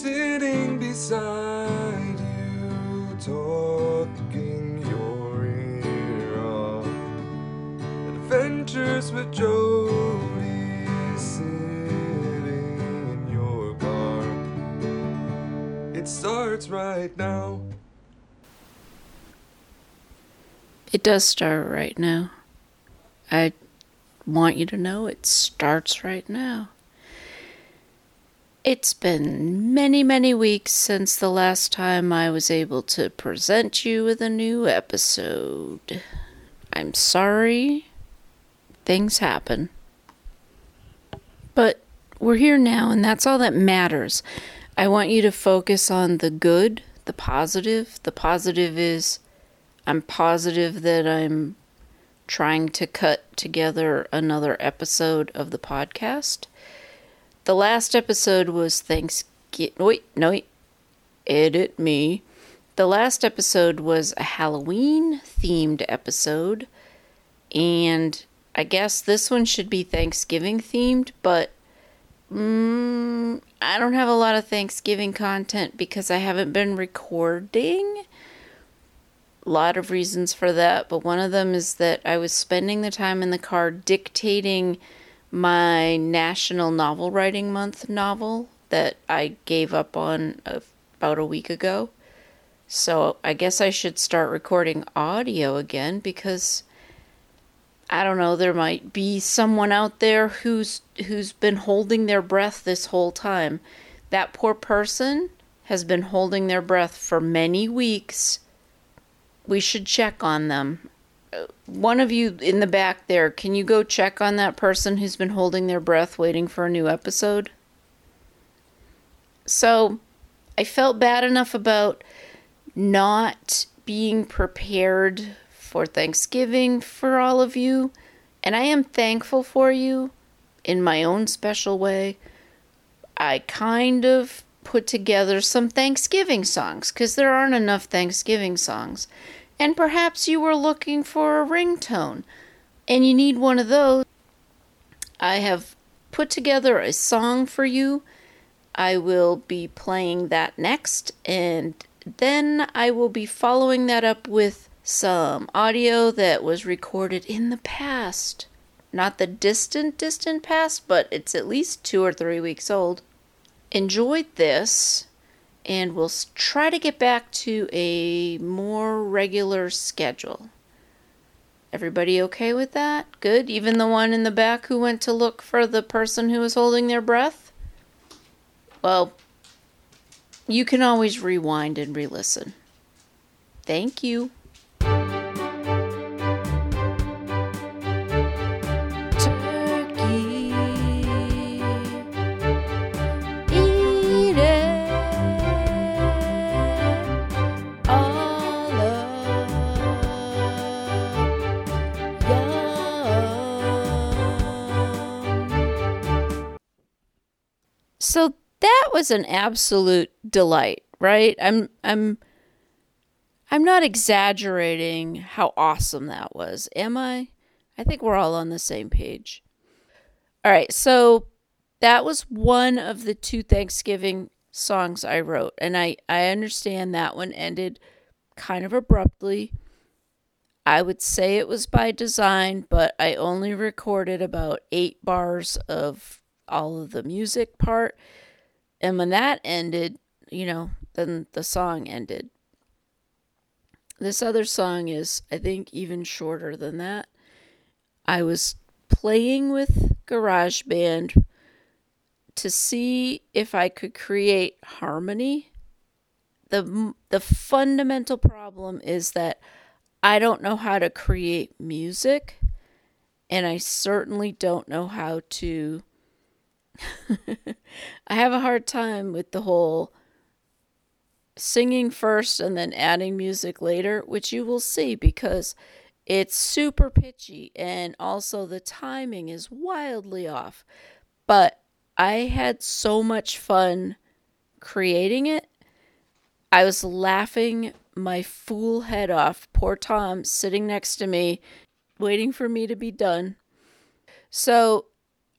sitting beside you, talking your ear off. Adventures with Jody, sitting in your car. It starts right now. It does start right now. I want you to know it starts right now. It's been many, many weeks since the last time I was able to present you with a new episode. I'm sorry. Things happen. But we're here now, and that's all that matters. I want you to focus on the good, the positive. The positive is I'm positive that I'm trying to cut together another episode of the podcast. The last episode was Thanksgiving. Wait, no, edit me. The last episode was a Halloween themed episode, and I guess this one should be Thanksgiving themed, but mm, I don't have a lot of Thanksgiving content because I haven't been recording A lot of reasons for that, but one of them is that I was spending the time in the car dictating my National Novel Writing Month novel that I gave up on about a week ago. So I guess I should start recording audio again because I don't know, there might be someone out there who's who's been holding their breath this whole time. That poor person has been holding their breath for many weeks we should check on them. One of you in the back there, can you go check on that person who's been holding their breath waiting for a new episode? So, I felt bad enough about not being prepared for Thanksgiving for all of you, and I am thankful for you in my own special way. I kind of put together some Thanksgiving songs because there aren't enough Thanksgiving songs and perhaps you were looking for a ringtone and you need one of those. I have put together a song for you. I will be playing that next, and then I will be following that up with some audio that was recorded in the past. Not the distant, distant past, but it's at least two or three weeks old. Enjoyed this and we'll try to get back to a more regular schedule. Everybody okay with that? Good? Even the one in the back who went to look for the person who was holding their breath? Well, you can always rewind and re listen. Thank you. Was an absolute delight, right? I'm I'm I'm not exaggerating how awesome that was. Am I? I think we're all on the same page. All right, so that was one of the two Thanksgiving songs I wrote, and I I understand that one ended kind of abruptly. I would say it was by design, but I only recorded about 8 bars of all of the music part. And when that ended, you know, then the song ended. This other song is, I think, even shorter than that. I was playing with GarageBand to see if I could create harmony. The, the fundamental problem is that I don't know how to create music, and I certainly don't know how to I have a hard time with the whole singing first and then adding music later, which you will see because it's super pitchy and also the timing is wildly off. But I had so much fun creating it. I was laughing my fool head off. Poor Tom sitting next to me, waiting for me to be done. So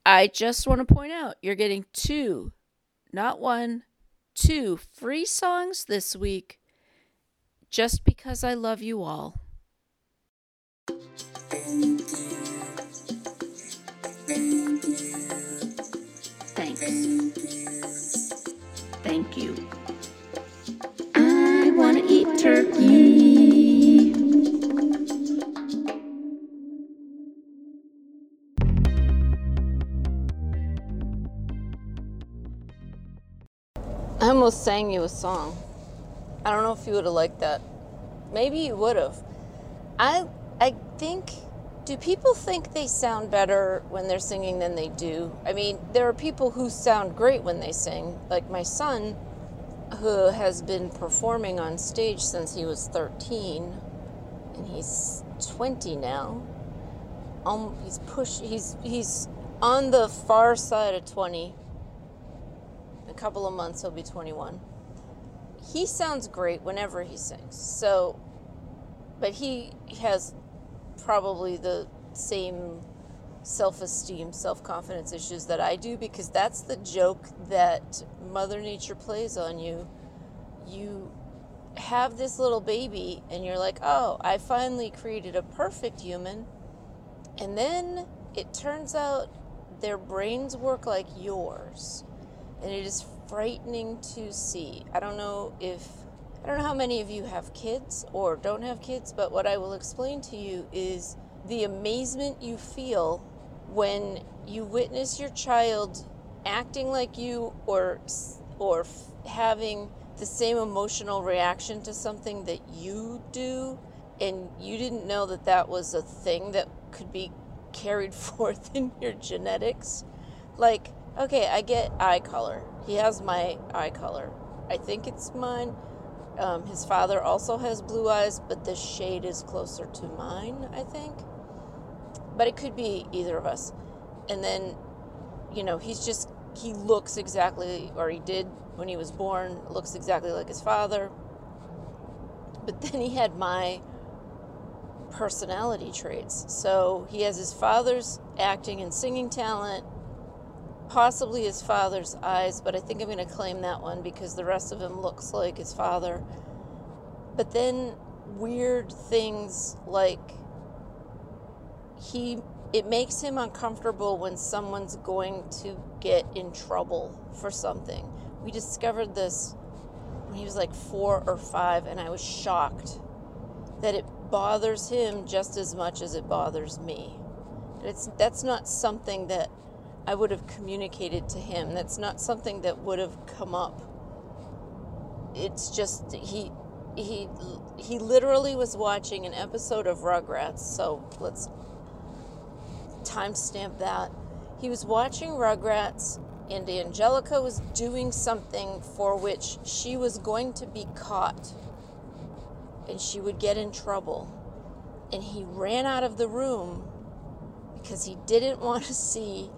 I just want to point out you're getting two, not one, two free songs this week just because I love you all. Thanks. Thank you. I want to eat turkey. Sang you a song. I don't know if you would have liked that. Maybe you would have. I I think do people think they sound better when they're singing than they do? I mean, there are people who sound great when they sing. Like my son who has been performing on stage since he was 13 and he's 20 now. Um he's push he's he's on the far side of 20. A couple of months he'll be 21 he sounds great whenever he sings. So, but he has probably the same self esteem, self confidence issues that I do because that's the joke that Mother Nature plays on you. You have this little baby and you're like, oh, I finally created a perfect human. And then it turns out their brains work like yours. And it is frightening to see. I don't know if I don't know how many of you have kids or don't have kids, but what I will explain to you is the amazement you feel when you witness your child acting like you or or having the same emotional reaction to something that you do and you didn't know that that was a thing that could be carried forth in your genetics like okay i get eye color he has my eye color. I think it's mine. Um, his father also has blue eyes, but the shade is closer to mine, I think. But it could be either of us. And then, you know, he's just, he looks exactly, or he did when he was born, looks exactly like his father. But then he had my personality traits. So he has his father's acting and singing talent, possibly his father's eyes, but I think I'm going to claim that one because the rest of him looks like his father. But then weird things like he it makes him uncomfortable when someone's going to get in trouble for something. We discovered this when he was like 4 or 5 and I was shocked that it bothers him just as much as it bothers me. It's that's not something that I would have communicated to him. That's not something that would have come up. It's just he he he literally was watching an episode of Rugrats. So let's timestamp that. He was watching Rugrats and Angelica was doing something for which she was going to be caught and she would get in trouble. And he ran out of the room because he didn't want to see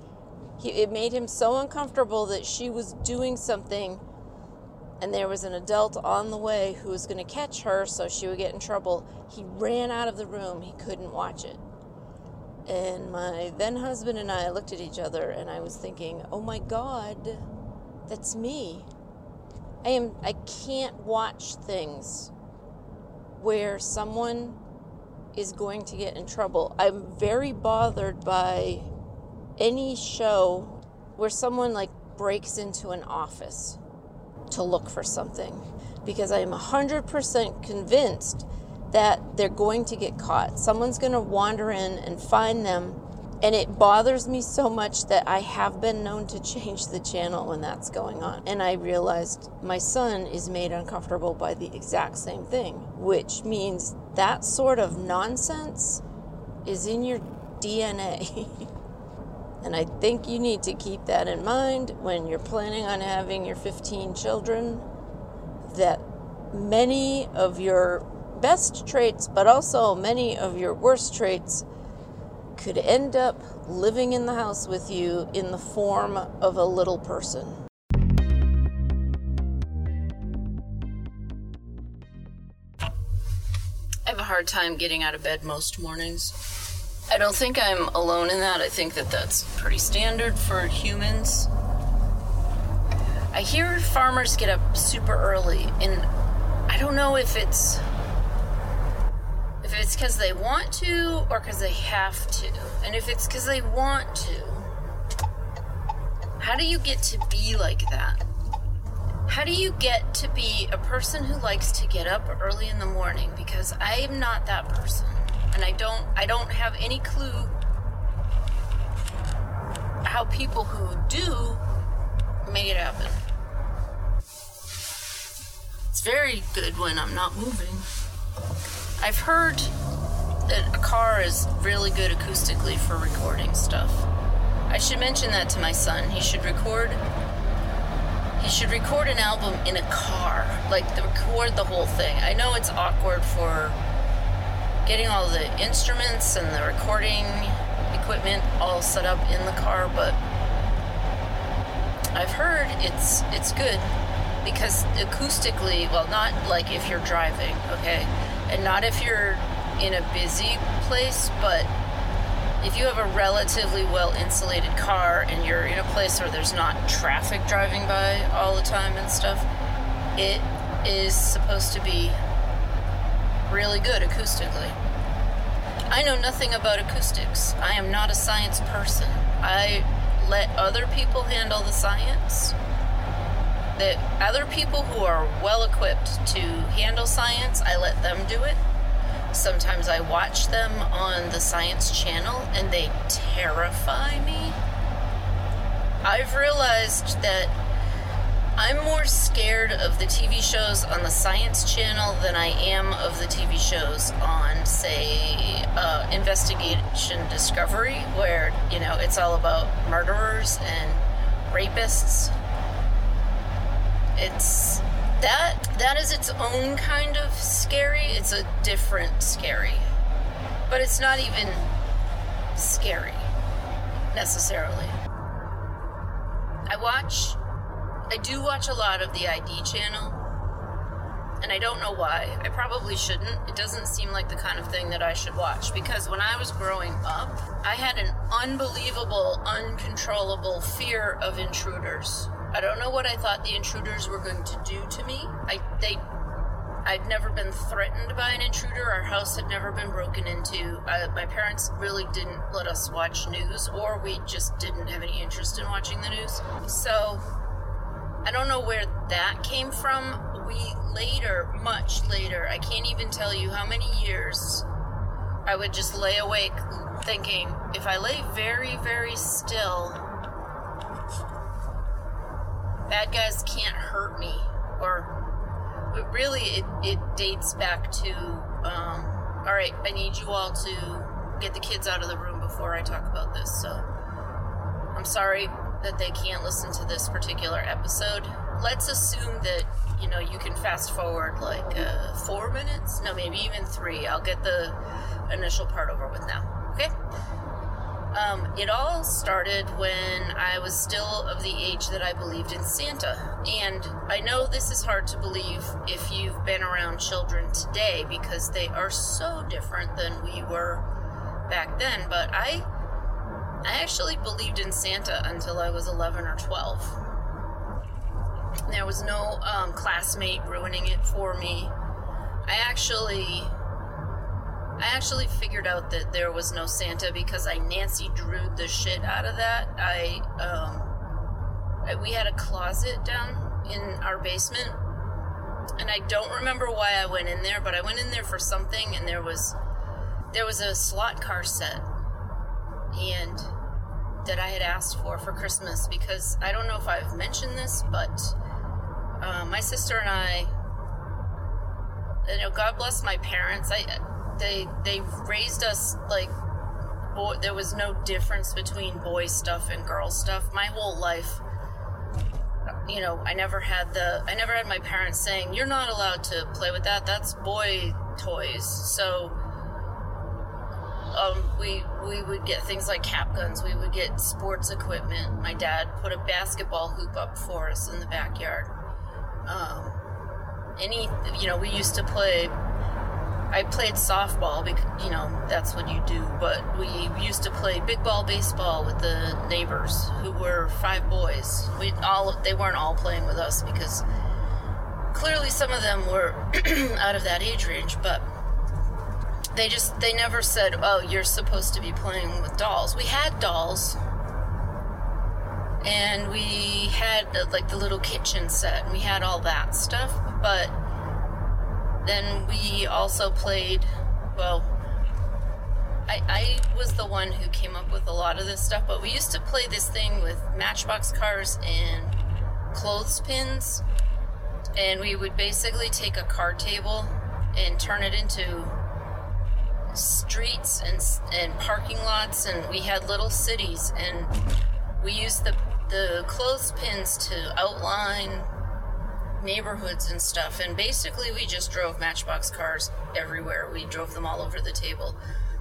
he, it made him so uncomfortable that she was doing something and there was an adult on the way who was going to catch her so she would get in trouble. He ran out of the room. He couldn't watch it. And my then husband and I looked at each other and I was thinking, "Oh my god, that's me. I am I can't watch things where someone is going to get in trouble. I'm very bothered by any show where someone like breaks into an office to look for something because I am 100% convinced that they're going to get caught. Someone's going to wander in and find them. And it bothers me so much that I have been known to change the channel when that's going on. And I realized my son is made uncomfortable by the exact same thing, which means that sort of nonsense is in your DNA. And I think you need to keep that in mind when you're planning on having your 15 children that many of your best traits, but also many of your worst traits, could end up living in the house with you in the form of a little person. I have a hard time getting out of bed most mornings. I don't think I'm alone in that. I think that that's pretty standard for humans. I hear farmers get up super early, and I don't know if it's if it's because they want to or because they have to. And if it's because they want to, how do you get to be like that? How do you get to be a person who likes to get up early in the morning? Because I am not that person, and I don't I don't have any clue how people who do make it happen. It's very good when I'm not moving. I've heard that a car is really good acoustically for recording stuff. I should mention that to my son. He should record he should record an album in a car. Like record the whole thing. I know it's awkward for getting all the instruments and the recording equipment all set up in the car, but I've heard it's it's good because acoustically, well, not like if you're driving, okay, and not if you're in a busy place, but if you have a relatively well insulated car and you're in a place where there's not traffic driving by all the time and stuff, it is supposed to be really good acoustically. I know nothing about acoustics. I am not a science person. I let other people handle the science that other people who are well equipped to handle science, I let them do it. Sometimes I watch them on the Science Channel and they terrify me. I've realized that I'm more scared of the TV shows on the Science Channel than I am of the TV shows on, say, uh, Investigation Discovery, where, you know, it's all about murderers and rapists it's that that is its own kind of scary. It's a different scary. But it's not even scary necessarily. I watch I do watch a lot of the ID channel. And I don't know why. I probably shouldn't. It doesn't seem like the kind of thing that I should watch because when I was growing up, I had an unbelievable, uncontrollable fear of intruders. I don't know what I thought the intruders were going to do to me. I they I'd never been threatened by an intruder. Our house had never been broken into. My parents really didn't let us watch news, or we just didn't have any interest in watching the news. So I don't know where that came from. We later, much later, I can't even tell you how many years, I would just lay awake thinking if I lay very, very still, bad guys can't hurt me or but really it, it dates back to um, all right i need you all to get the kids out of the room before i talk about this so i'm sorry that they can't listen to this particular episode let's assume that you know you can fast forward like uh, four minutes no maybe even three i'll get the initial part over with now okay um, it all started when I was still of the age that I believed in Santa. And I know this is hard to believe if you've been around children today because they are so different than we were back then. But I, I actually believed in Santa until I was 11 or 12. There was no um, classmate ruining it for me. I actually I actually figured out that there was no Santa because I Nancy drew the shit out of that. I um I, we had a closet down in our basement and I don't remember why I went in there, but I went in there for something and there was there was a slot car set and that I had asked for for Christmas because I don't know if I've mentioned this, but uh, my sister and I, you know, God bless my parents. I they they raised us like boy there was no difference between boy stuff and girl stuff. My whole life you know i never had the i never had my parents saying you're not allowed to play with that. That's boy toys. So um, we we would get things like cap guns we would get sports equipment my dad put a basketball hoop up for us in the backyard um, any you know we used to play I played softball because you know that's what you do. But we used to play big ball baseball with the neighbors who were five boys. We all they weren't all playing with us because clearly some of them were out of that age range, but they just they never said, "Oh, you're supposed to be playing with dolls." We had dolls, and we had uh, like the little kitchen set, and we had all that stuff. But then we also played. Well, I I was the one who came up with a lot of this stuff, but we used to play this thing with Matchbox cars and clothespins, and we would basically take a card table and turn it into streets and and parking lots and we had little cities and we used the the clothespins to outline neighborhoods and stuff and basically we just drove matchbox cars everywhere. We drove them all over the table.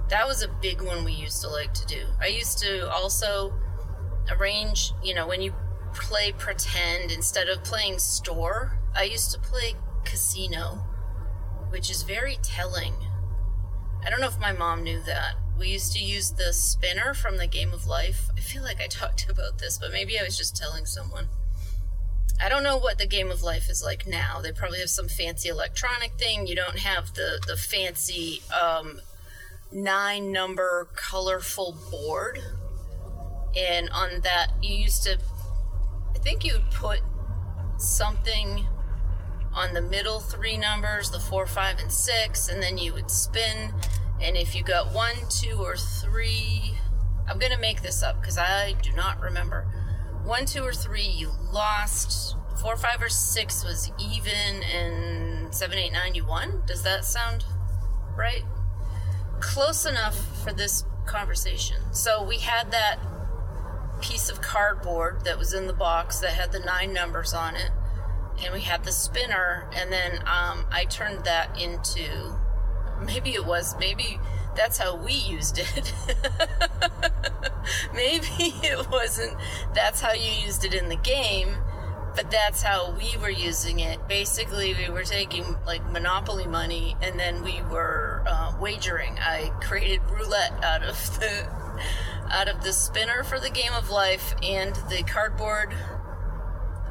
That was a big one we used to like to do. I used to also arrange you know when you play pretend instead of playing store i used to play casino which is very telling I don't know if my mom knew that. We used to use the spinner from the Game of Life. I feel like I talked about this, but maybe I was just telling someone. I don't know what the Game of Life is like now. They probably have some fancy electronic thing. You don't have the the fancy um, nine number colorful board. And on that, you used to, I think you'd put something on the middle three numbers, the four, five, and six, and then you would spin. And if you got one, two, or three, I'm going to make this up because I do not remember. One, two, or three, you lost. Four, five, or six was even, and seven, eight, nine, you won. Does that sound right? Close enough for this conversation. So we had that piece of cardboard that was in the box that had the nine numbers on it and we had the spinner and then um, i turned that into maybe it was maybe that's how we used it. Maybe it wasn't that's how you used it in the game but that's how we were using it. Basically we were taking like monopoly money and then we were uh, wagering. I created roulette out of the out of the spinner for the game of life and the cardboard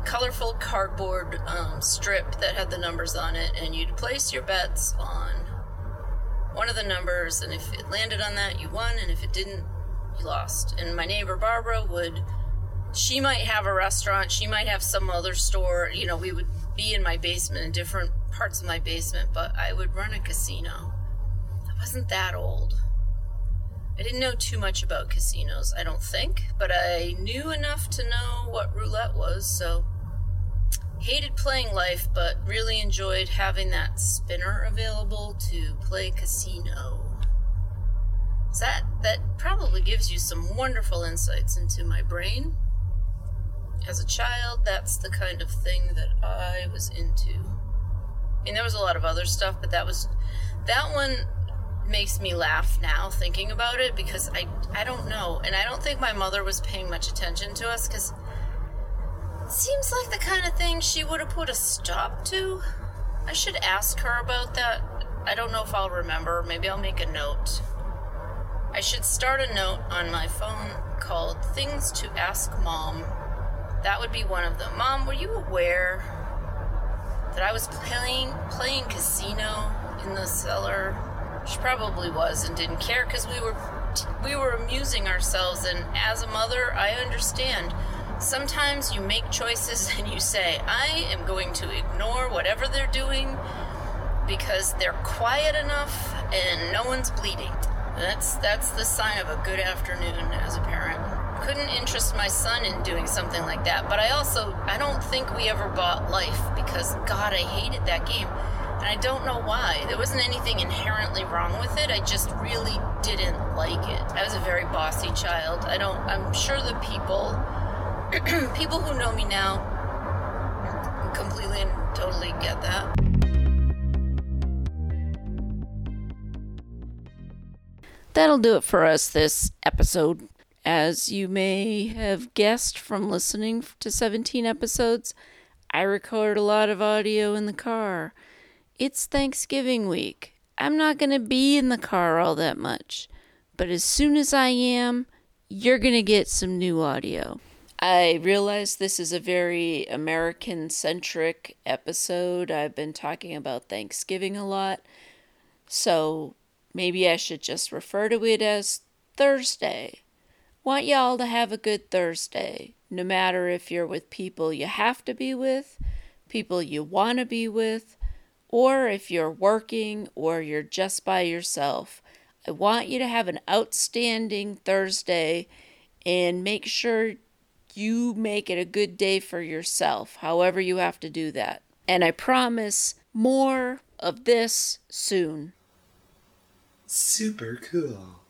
colorful cardboard um, strip that had the numbers on it, and you'd place your bets on one of the numbers, and if it landed on that, you won, and if it didn't, you lost. And my neighbor Barbara would, she might have a restaurant, she might have some other store, you know, we would be in my basement, in different parts of my basement, but I would run a casino. I wasn't that old. I didn't know too much about casinos, I don't think, but I knew enough to know what roulette was, so hated playing life, but really enjoyed having that spinner available to play casino. That that probably gives you some wonderful insights into my brain. As a child, that's the kind of thing that I was into. I mean, there was a lot of other stuff, but that was that one makes me laugh now thinking about it because I I don't know, and I don't think my mother was paying much attention to us because Seems like the kind of thing she would have put a stop to. I should ask her about that. I don't know if I'll remember. Maybe I'll make a note. I should start a note on my phone called Things to Ask Mom. That would be one of them. Mom, were you aware that I was playing playing casino in the cellar? She probably was and didn't care because we were we were amusing ourselves and as a mother, I understand Sometimes you make choices and you say, I am going to ignore whatever they're doing because they're quiet enough and no one's bleeding. That's that's the sign of a good afternoon as a parent. Couldn't interest my son in doing something like that, but I also I don't think we ever bought life because god, I hated that game. And I don't know why. There wasn't anything inherently wrong with it. I just really didn't like it. I was a very bossy child. I don't I'm sure the people people who know me now completely and totally get that. That'll do it for us this episode. As you may have guessed from listening to 17 episodes, I record a lot of audio in the car. It's Thanksgiving week. I'm not going to be in the car all that much. But as soon as I am, you're going to get some new audio. I realize this is a very American centric episode. I've been talking about Thanksgiving a lot. So maybe I should just refer to it as Thursday. Want y'all to have a good Thursday, no matter if you're with people you have to be with, people you want to be with, or if you're working or you're just by yourself. I want you to have an outstanding Thursday and make sure you make it a good day for yourself, however, you have to do that. And I promise more of this soon. Super cool.